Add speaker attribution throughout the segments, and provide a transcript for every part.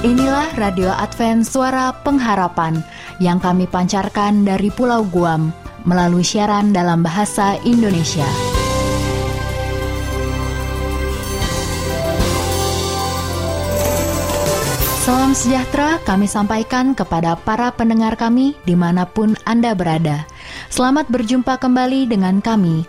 Speaker 1: Inilah Radio Advent Suara Pengharapan yang kami pancarkan dari Pulau Guam melalui siaran dalam bahasa Indonesia. Salam sejahtera kami sampaikan kepada para pendengar kami di mana pun Anda berada. Selamat berjumpa kembali dengan kami,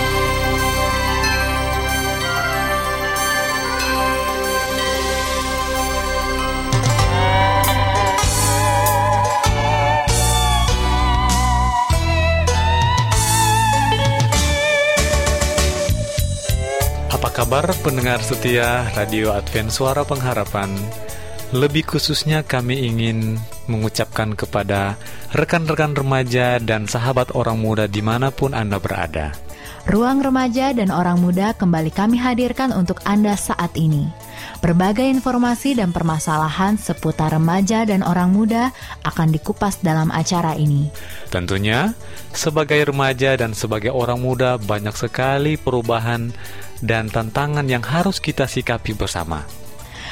Speaker 2: Kabar pendengar setia Radio Advent Suara Pengharapan? Lebih khususnya kami ingin mengucapkan kepada rekan-rekan remaja dan sahabat orang muda di mana pun Anda berada.
Speaker 1: Ruang remaja dan orang muda kembali kami hadirkan untuk Anda saat ini. Berbagai informasi dan permasalahan seputar remaja dan orang muda akan dikupas dalam acara ini.
Speaker 2: Tentunya, sebagai remaja dan sebagai orang muda banyak sekali perubahan dan tantangan yang harus kita sikapi bersama.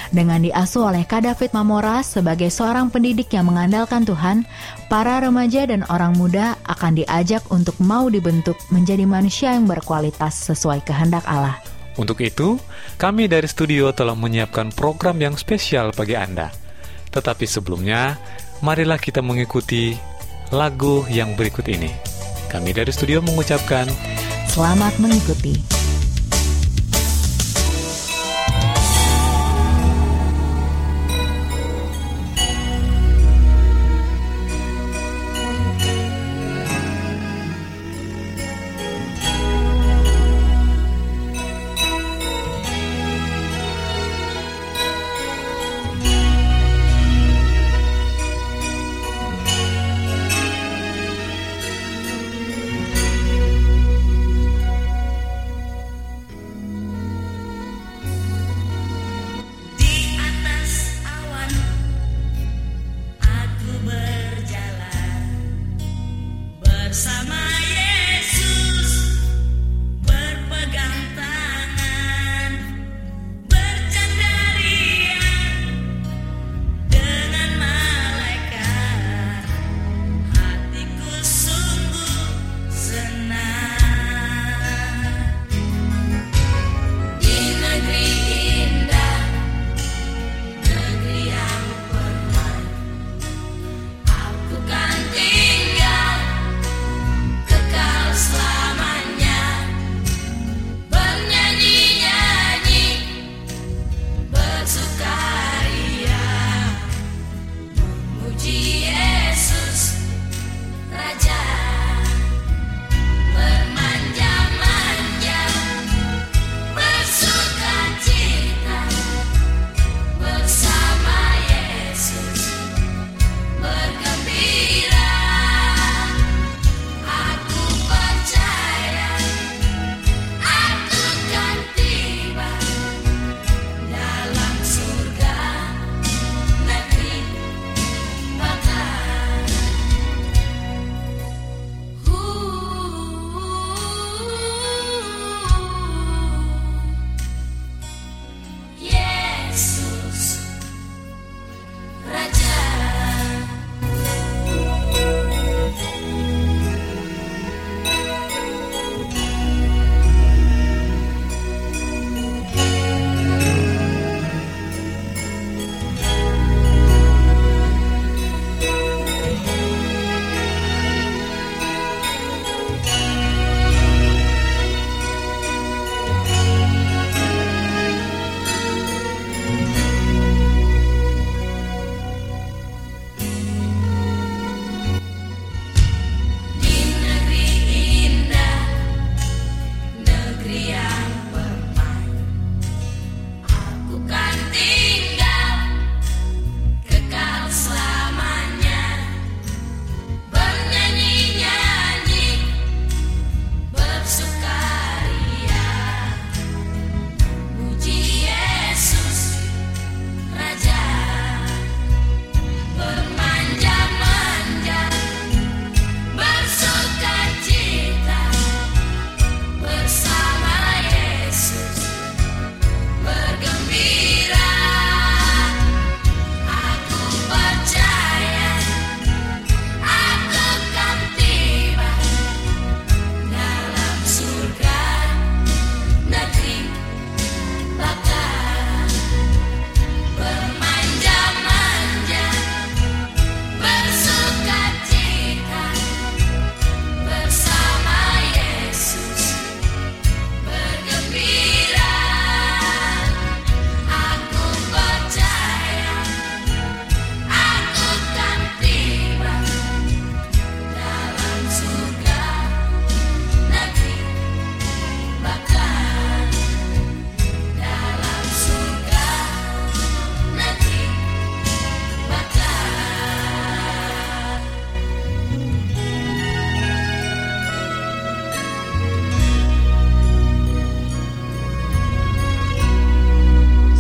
Speaker 1: Dengan diasuh oleh Kak David Mamora sebagai seorang pendidik yang mengandalkan Tuhan, para remaja dan orang muda akan diajak untuk mau dibentuk menjadi manusia yang berkualitas sesuai kehendak Allah.
Speaker 2: Untuk itu, kami dari studio telah menyiapkan program yang spesial bagi Anda. Tetapi sebelumnya, marilah kita mengikuti lagu yang berikut ini. Kami dari studio mengucapkan
Speaker 1: Selamat mengikuti.
Speaker 3: bersama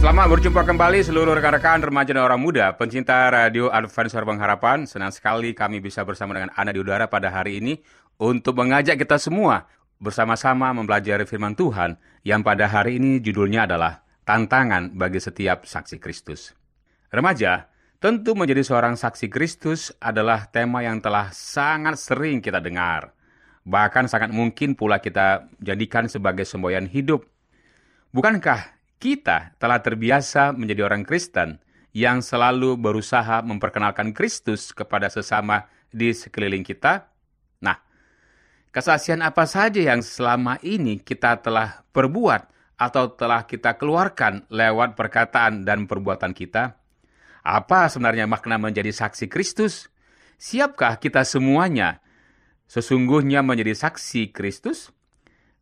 Speaker 3: Selamat berjumpa kembali seluruh rekan-rekan remaja dan orang muda, pencinta radio Advent Suara Pengharapan. Senang sekali kami bisa bersama dengan Anda di udara pada hari ini untuk mengajak kita semua bersama-sama mempelajari firman Tuhan yang pada hari ini judulnya adalah Tantangan bagi setiap saksi Kristus. Remaja, tentu menjadi seorang saksi Kristus adalah tema yang telah sangat sering kita dengar. Bahkan sangat mungkin pula kita jadikan sebagai semboyan hidup. Bukankah kita telah terbiasa menjadi orang Kristen yang selalu berusaha memperkenalkan Kristus kepada sesama di sekeliling kita. Nah, kesaksian apa saja yang selama ini kita telah perbuat atau telah kita keluarkan lewat perkataan dan perbuatan kita? Apa sebenarnya makna menjadi saksi Kristus? Siapkah kita semuanya sesungguhnya menjadi saksi Kristus?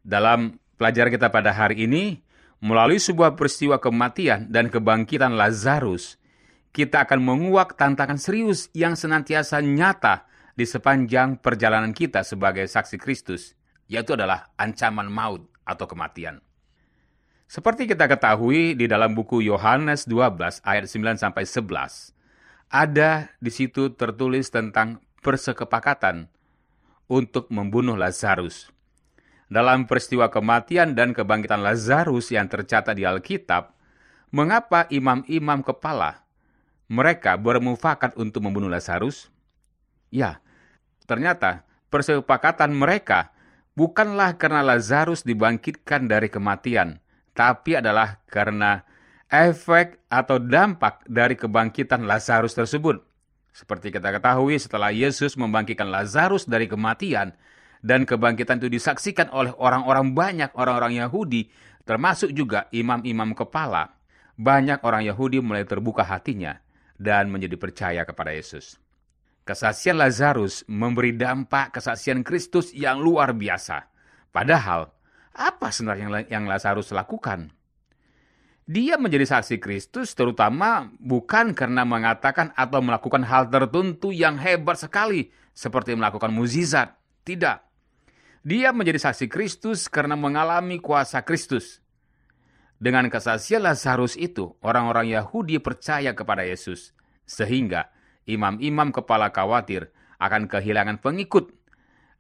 Speaker 3: Dalam pelajaran kita pada hari ini, Melalui sebuah peristiwa kematian dan kebangkitan Lazarus, kita akan menguak tantangan serius yang senantiasa nyata di sepanjang perjalanan kita sebagai saksi Kristus, yaitu adalah ancaman maut atau kematian. Seperti kita ketahui di dalam buku Yohanes 12 ayat 9 sampai 11, ada di situ tertulis tentang persekepakatan untuk membunuh Lazarus. Dalam peristiwa kematian dan kebangkitan Lazarus yang tercatat di Alkitab, mengapa imam-imam kepala mereka bermufakat untuk membunuh Lazarus? Ya, ternyata persepakatan mereka bukanlah karena Lazarus dibangkitkan dari kematian, tapi adalah karena efek atau dampak dari kebangkitan Lazarus tersebut. Seperti kita ketahui, setelah Yesus membangkitkan Lazarus dari kematian, dan kebangkitan itu disaksikan oleh orang-orang banyak, orang-orang Yahudi, termasuk juga imam-imam kepala. Banyak orang Yahudi mulai terbuka hatinya dan menjadi percaya kepada Yesus. Kesaksian Lazarus memberi dampak kesaksian Kristus yang luar biasa. Padahal, apa sebenarnya yang Lazarus lakukan? Dia menjadi saksi Kristus terutama bukan karena mengatakan atau melakukan hal tertentu yang hebat sekali, seperti melakukan muzizat. Tidak. Dia menjadi saksi Kristus karena mengalami kuasa Kristus. Dengan kesaksian Lazarus itu, orang-orang Yahudi percaya kepada Yesus, sehingga imam-imam kepala khawatir akan kehilangan pengikut,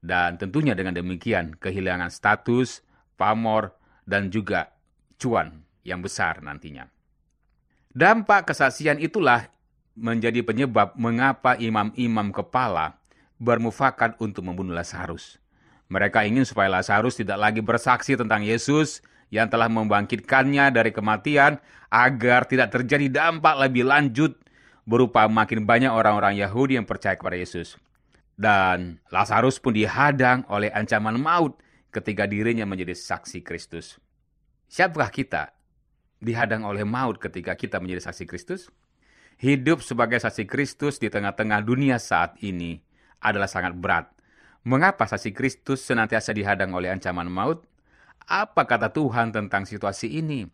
Speaker 3: dan tentunya dengan demikian kehilangan status, pamor, dan juga cuan yang besar nantinya. Dampak kesaksian itulah menjadi penyebab mengapa imam-imam kepala bermufakat untuk membunuh Lazarus. Mereka ingin supaya Lazarus tidak lagi bersaksi tentang Yesus yang telah membangkitkannya dari kematian agar tidak terjadi dampak lebih lanjut berupa makin banyak orang-orang Yahudi yang percaya kepada Yesus. Dan Lazarus pun dihadang oleh ancaman maut ketika dirinya menjadi saksi Kristus. Siapakah kita dihadang oleh maut ketika kita menjadi saksi Kristus? Hidup sebagai saksi Kristus di tengah-tengah dunia saat ini adalah sangat berat Mengapa saksi Kristus senantiasa dihadang oleh ancaman maut? Apa kata Tuhan tentang situasi ini?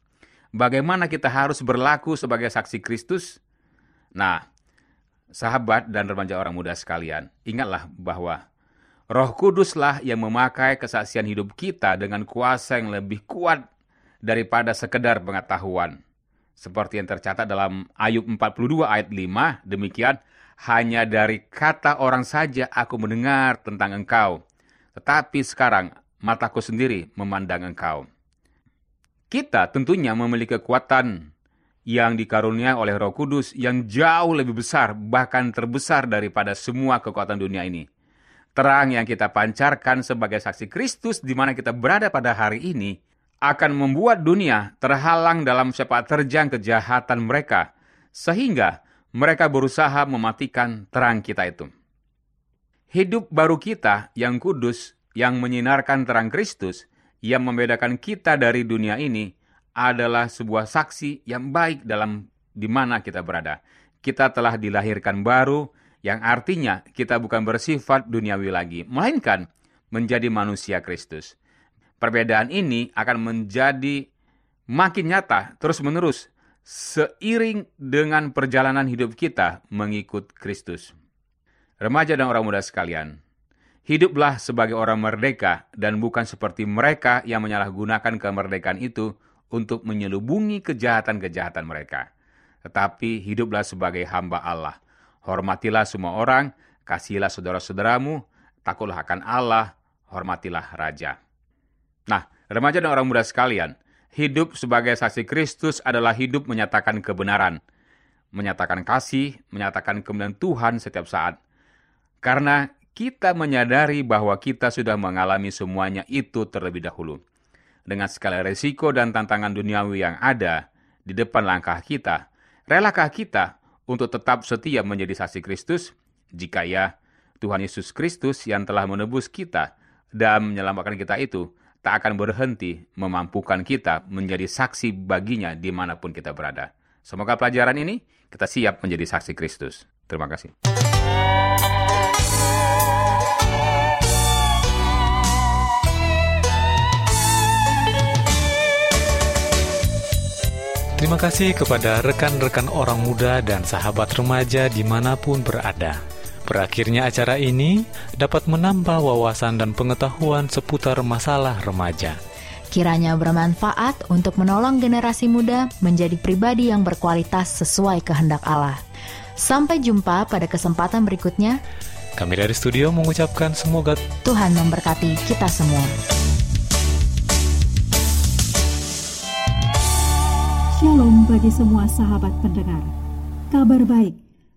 Speaker 3: Bagaimana kita harus berlaku sebagai saksi Kristus? Nah, sahabat dan remaja orang muda sekalian, ingatlah bahwa Roh Kuduslah yang memakai kesaksian hidup kita dengan kuasa yang lebih kuat daripada sekedar pengetahuan. Seperti yang tercatat dalam Ayub 42 ayat 5, demikian, hanya dari kata orang saja aku mendengar tentang engkau, tetapi sekarang mataku sendiri memandang engkau. Kita tentunya memiliki kekuatan yang dikarunia oleh Roh Kudus yang jauh lebih besar, bahkan terbesar daripada semua kekuatan dunia ini. Terang yang kita pancarkan sebagai saksi Kristus di mana kita berada pada hari ini akan membuat dunia terhalang dalam sepak terjang kejahatan mereka, sehingga mereka berusaha mematikan terang kita itu. Hidup baru kita yang kudus, yang menyinarkan terang Kristus, yang membedakan kita dari dunia ini, adalah sebuah saksi yang baik dalam di mana kita berada. Kita telah dilahirkan baru, yang artinya kita bukan bersifat duniawi lagi, melainkan menjadi manusia Kristus. Perbedaan ini akan menjadi makin nyata terus-menerus seiring dengan perjalanan hidup kita mengikut Kristus. Remaja dan orang muda sekalian, hiduplah sebagai orang merdeka dan bukan seperti mereka yang menyalahgunakan kemerdekaan itu untuk menyelubungi kejahatan-kejahatan mereka. Tetapi hiduplah sebagai hamba Allah. Hormatilah semua orang, kasihilah saudara-saudaramu, takutlah akan Allah, hormatilah Raja. Nah, remaja dan orang muda sekalian, hidup sebagai saksi Kristus adalah hidup menyatakan kebenaran, menyatakan kasih, menyatakan kebenaran Tuhan setiap saat. Karena kita menyadari bahwa kita sudah mengalami semuanya itu terlebih dahulu. Dengan segala resiko dan tantangan duniawi yang ada di depan langkah kita, relakah kita untuk tetap setia menjadi saksi Kristus? Jika ya, Tuhan Yesus Kristus yang telah menebus kita dan menyelamatkan kita itu tak akan berhenti memampukan kita menjadi saksi baginya di mana pun kita berada. Semoga pelajaran ini kita siap menjadi saksi Kristus. Terima kasih.
Speaker 2: Terima kasih kepada rekan-rekan orang muda dan sahabat remaja di mana pun berada. Berakhirnya acara ini dapat menambah wawasan dan pengetahuan seputar masalah remaja.
Speaker 1: Kiranya bermanfaat untuk menolong generasi muda menjadi pribadi yang berkualitas sesuai kehendak Allah. Sampai jumpa pada kesempatan berikutnya.
Speaker 2: Kami dari studio mengucapkan semoga
Speaker 1: Tuhan memberkati kita semua.
Speaker 4: Shalom bagi semua sahabat pendengar. Kabar baik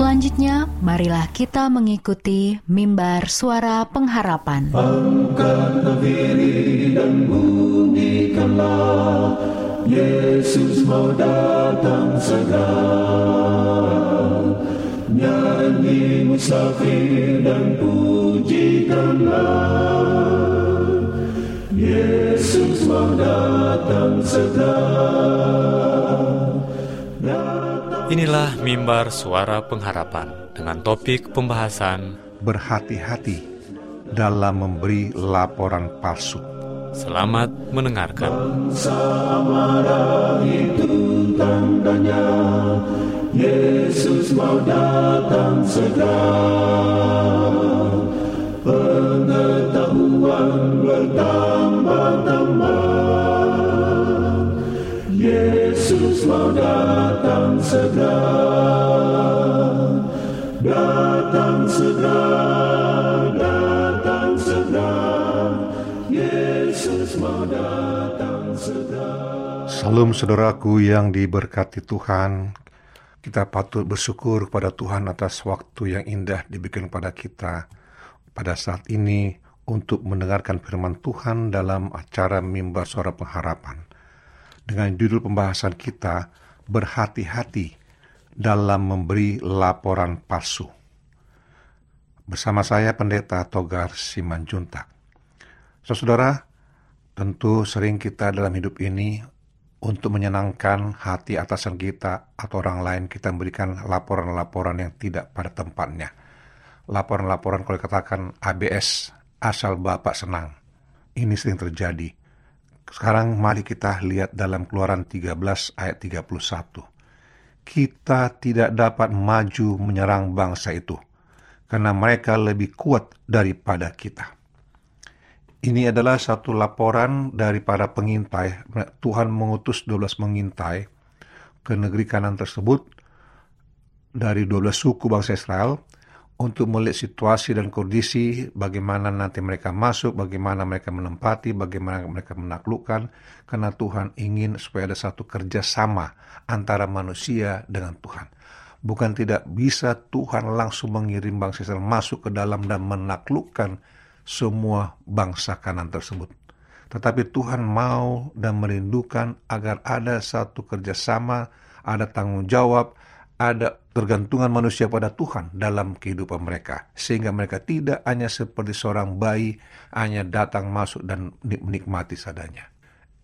Speaker 1: Selanjutnya, marilah kita mengikuti mimbar suara pengharapan.
Speaker 5: Diri dan bunyikanlah, Yesus mau datang segera. Nyanyi musafir dan pujikanlah, Yesus mau datang segera.
Speaker 2: Inilah mimbar suara pengharapan dengan topik pembahasan
Speaker 6: berhati-hati dalam memberi laporan palsu.
Speaker 2: Selamat mendengarkan.
Speaker 5: Samara itu tandanya Yesus mau datang segera. Pengetahuan bertambah-tambah Yesus mau datang segera Datang segera Datang segera Yesus mau datang segera
Speaker 6: Salam saudaraku yang diberkati Tuhan. Kita patut bersyukur kepada Tuhan atas waktu yang indah diberikan pada kita pada saat ini untuk mendengarkan firman Tuhan dalam acara Mimbar Suara Pengharapan. Dengan judul pembahasan kita berhati-hati dalam memberi laporan palsu. Bersama saya Pendeta Togar Simanjuntak. Saudara, tentu sering kita dalam hidup ini untuk menyenangkan hati atasan kita atau orang lain kita memberikan laporan-laporan yang tidak pada tempatnya. Laporan-laporan kalau dikatakan ABS, asal Bapak senang. Ini sering terjadi sekarang mari kita lihat dalam keluaran 13 ayat 31. Kita tidak dapat maju menyerang bangsa itu, karena mereka lebih kuat daripada kita. Ini adalah satu laporan dari para pengintai. Tuhan mengutus 12 mengintai ke negeri kanan tersebut dari 12 suku bangsa Israel untuk melihat situasi dan kondisi bagaimana nanti mereka masuk, bagaimana mereka menempati, bagaimana mereka menaklukkan, karena Tuhan ingin supaya ada satu kerjasama antara manusia dengan Tuhan. Bukan tidak bisa Tuhan langsung mengirim bangsa Israel masuk ke dalam dan menaklukkan semua bangsa kanan tersebut. Tetapi Tuhan mau dan merindukan agar ada satu kerjasama, ada tanggung jawab, ada tergantungan manusia pada Tuhan dalam kehidupan mereka. Sehingga mereka tidak hanya seperti seorang bayi, hanya datang masuk dan menikmati sadanya.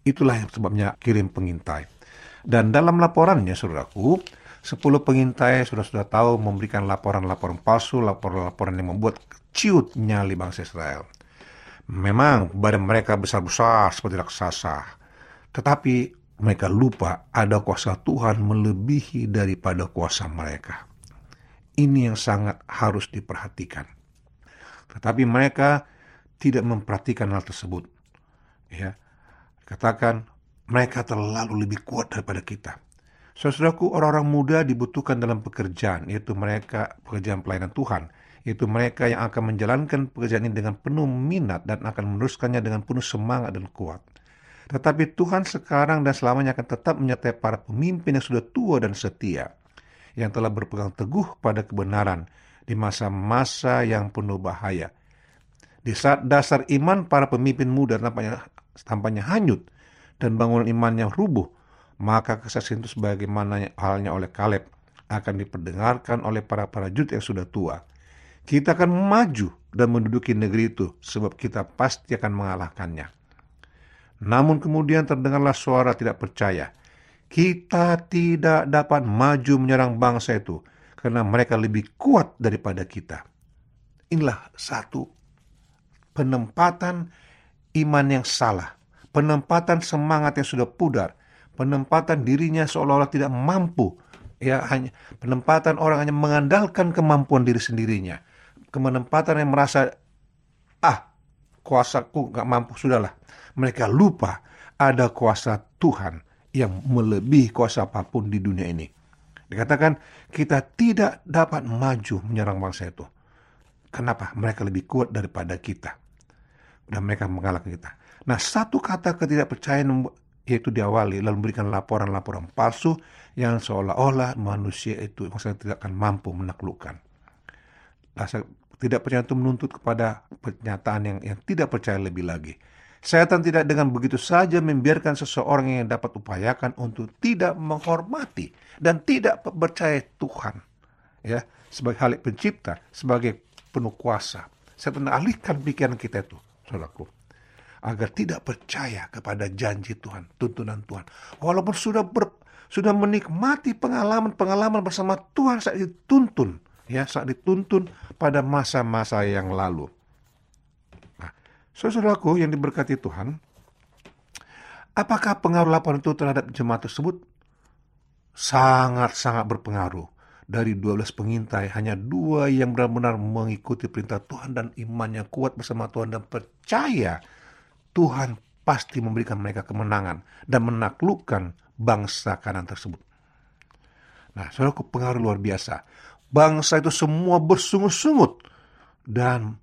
Speaker 6: Itulah yang sebabnya kirim pengintai. Dan dalam laporannya, saudaraku, Sepuluh pengintai sudah-sudah tahu memberikan laporan-laporan palsu, laporan-laporan yang membuat ciut nyali bangsa Israel. Memang badan mereka besar-besar seperti raksasa, tetapi mereka lupa ada kuasa Tuhan melebihi daripada kuasa mereka. Ini yang sangat harus diperhatikan. Tetapi mereka tidak memperhatikan hal tersebut. Ya, katakan mereka terlalu lebih kuat daripada kita. Saudaraku, orang-orang muda dibutuhkan dalam pekerjaan, yaitu mereka pekerjaan pelayanan Tuhan, yaitu mereka yang akan menjalankan pekerjaan ini dengan penuh minat dan akan meneruskannya dengan penuh semangat dan kuat. Tetapi Tuhan sekarang dan selamanya akan tetap menyertai para pemimpin yang sudah tua dan setia, yang telah berpegang teguh pada kebenaran di masa-masa yang penuh bahaya. Di saat dasar iman para pemimpin muda tampaknya, tampaknya hanyut dan bangunan imannya rubuh, maka kesaksian itu sebagaimana halnya oleh Kaleb akan diperdengarkan oleh para prajurit yang sudah tua. Kita akan maju dan menduduki negeri itu sebab kita pasti akan mengalahkannya. Namun kemudian terdengarlah suara tidak percaya. Kita tidak dapat maju menyerang bangsa itu karena mereka lebih kuat daripada kita. Inilah satu penempatan iman yang salah, penempatan semangat yang sudah pudar, penempatan dirinya seolah-olah tidak mampu ya hanya penempatan orang hanya mengandalkan kemampuan diri sendirinya penempatan yang merasa ah kuasaku nggak mampu sudahlah. Mereka lupa ada kuasa Tuhan yang melebihi kuasa apa pun di dunia ini. Dikatakan kita tidak dapat maju menyerang bangsa itu. Kenapa? Mereka lebih kuat daripada kita. Dan mereka mengalahkan kita. Nah satu kata ketidakpercayaan yaitu diawali lalu memberikan laporan-laporan palsu yang seolah-olah manusia itu maksudnya tidak akan mampu menaklukkan. Rasa tidak percaya itu menuntut kepada pernyataan yang, yang tidak percaya lebih lagi. Setan tidak dengan begitu saja membiarkan seseorang yang dapat upayakan untuk tidak menghormati dan tidak percaya Tuhan ya sebagai halik pencipta, sebagai penuh kuasa. Setan alihkan pikiran kita itu, saudaraku agar tidak percaya kepada janji Tuhan, tuntunan Tuhan. Walaupun sudah ber, sudah menikmati pengalaman-pengalaman bersama Tuhan saat dituntun, ya, saat dituntun pada masa-masa yang lalu. Nah, saudaraku yang diberkati Tuhan, apakah pengaruh laporan itu terhadap jemaat tersebut? Sangat-sangat berpengaruh. Dari 12 pengintai, hanya dua yang benar-benar mengikuti perintah Tuhan dan imannya kuat bersama Tuhan dan percaya Tuhan pasti memberikan mereka kemenangan dan menaklukkan bangsa kanan tersebut. Nah, saudara pengaruh luar biasa. Bangsa itu semua bersungut-sungut dan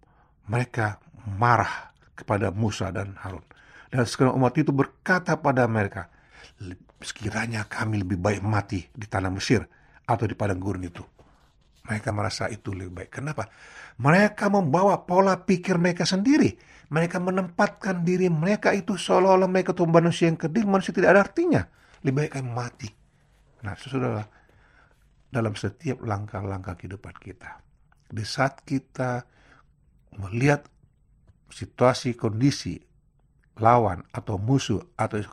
Speaker 6: mereka marah kepada Musa dan Harun. Dan sekarang umat itu berkata pada mereka, sekiranya kami lebih baik mati di tanah Mesir atau di padang gurun itu. Mereka merasa itu lebih baik. Kenapa? Mereka membawa pola pikir mereka sendiri mereka menempatkan diri mereka itu seolah-olah mereka itu manusia yang kerdil, manusia tidak ada artinya. Lebih baik kami mati. Nah, saudara, dalam setiap langkah-langkah kehidupan kita, di saat kita melihat situasi kondisi lawan atau musuh atau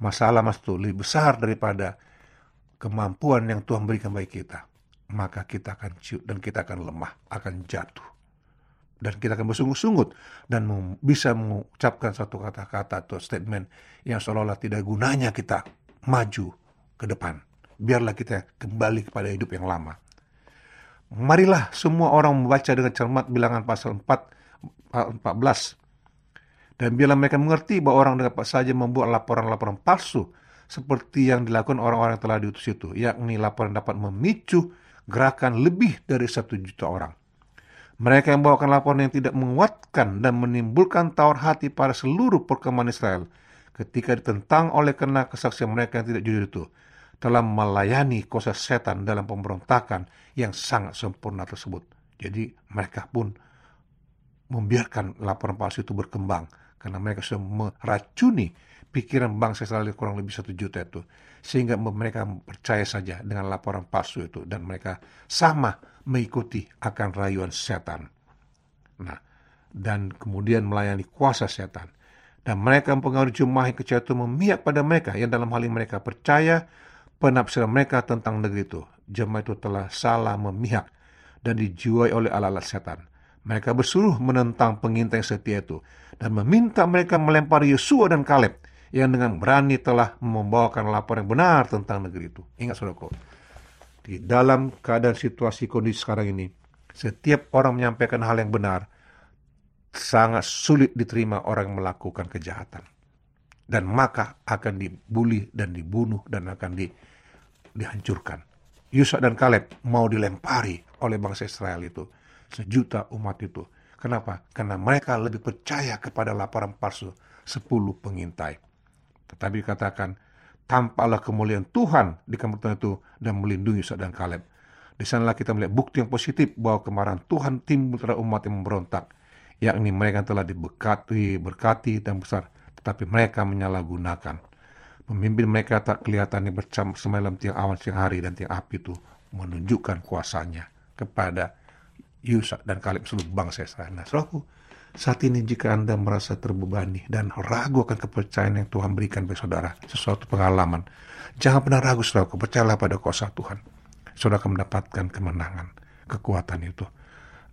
Speaker 6: masalah mas itu lebih besar daripada kemampuan yang Tuhan berikan bagi kita, maka kita akan ciut dan kita akan lemah, akan jatuh dan kita akan bersungut-sungut dan bisa mengucapkan satu kata-kata atau statement yang seolah-olah tidak gunanya kita maju ke depan. Biarlah kita kembali kepada hidup yang lama. Marilah semua orang membaca dengan cermat bilangan pasal 4, 14. Dan biarlah mereka mengerti bahwa orang dapat saja membuat laporan-laporan palsu seperti yang dilakukan orang-orang yang telah diutus itu, yakni laporan dapat memicu gerakan lebih dari satu juta orang. Mereka yang membawakan laporan yang tidak menguatkan dan menimbulkan tawar hati pada seluruh perkembangan Israel ketika ditentang oleh kena kesaksian mereka yang tidak jujur itu. Telah melayani kuasa setan dalam pemberontakan yang sangat sempurna tersebut. Jadi mereka pun membiarkan laporan palsu itu berkembang karena mereka sudah meracuni pikiran bangsa Israel kurang lebih satu juta itu sehingga mereka percaya saja dengan laporan palsu itu dan mereka sama mengikuti akan rayuan setan. Nah, dan kemudian melayani kuasa setan. Dan mereka mempengaruhi jemaah yang kecil itu memihak pada mereka yang dalam hal ini mereka percaya penafsiran mereka tentang negeri itu. Jemaah itu telah salah memihak dan dijuai oleh alat-alat setan. Mereka bersuruh menentang pengintai setia itu dan meminta mereka melempari Yosua dan Kaleb yang dengan berani telah membawakan laporan yang benar tentang negeri itu. Ingat saudaraku, di dalam keadaan situasi kondisi sekarang ini, setiap orang menyampaikan hal yang benar, sangat sulit diterima orang melakukan kejahatan. Dan maka akan dibuli dan dibunuh dan akan di, dihancurkan. Yusuf dan Kaleb mau dilempari oleh bangsa Israel itu. Sejuta umat itu. Kenapa? Karena mereka lebih percaya kepada laporan palsu sepuluh pengintai. Tetapi katakan, tampaklah kemuliaan Tuhan di kemuliaan itu dan melindungi Yusuf dan Kaleb. Di sanalah kita melihat bukti yang positif bahwa kemarahan Tuhan timbul terhadap umat yang memberontak, yakni mereka telah diberkati, berkati dan besar, tetapi mereka menyalahgunakan. Pemimpin mereka tak kelihatannya bersama semalam tiang awan siang hari dan tiang api itu menunjukkan kuasanya kepada Yusak dan Kaleb seluruh bangsa Israel. Nah, saat ini jika Anda merasa terbebani dan ragu akan kepercayaan yang Tuhan berikan bagi saudara, sesuatu pengalaman, jangan pernah ragu saudaraku, percayalah pada kuasa Tuhan. Saudara akan mendapatkan kemenangan, kekuatan itu.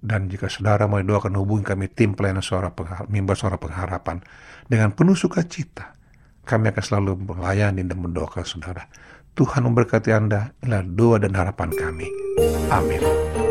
Speaker 6: Dan jika saudara mau doakan hubungi kami tim pelayanan suara mimbar suara pengharapan dengan penuh sukacita. Kami akan selalu melayani dan mendoakan saudara. Tuhan memberkati Anda. Inilah doa dan harapan kami. Amin.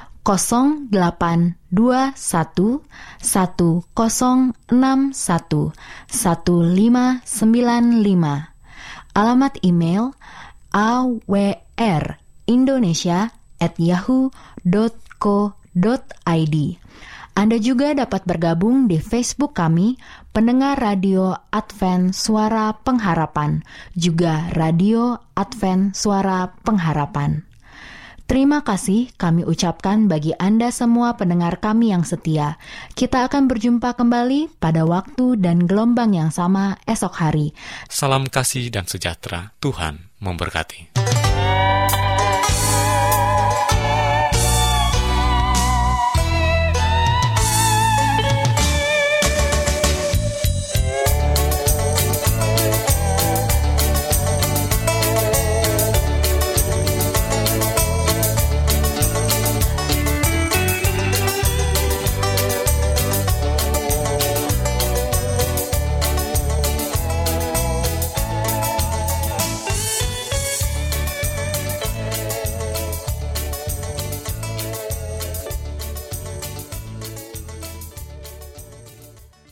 Speaker 1: 0821 1061 1595. Alamat email awrindonesia at yahoo.co.id. Anda juga dapat bergabung di Facebook kami, pendengar radio Advent Suara Pengharapan, juga radio Advent Suara Pengharapan. Terima kasih kami ucapkan bagi Anda semua pendengar kami yang setia. Kita akan berjumpa kembali pada waktu dan gelombang yang sama esok hari.
Speaker 2: Salam kasih dan sejahtera. Tuhan memberkati.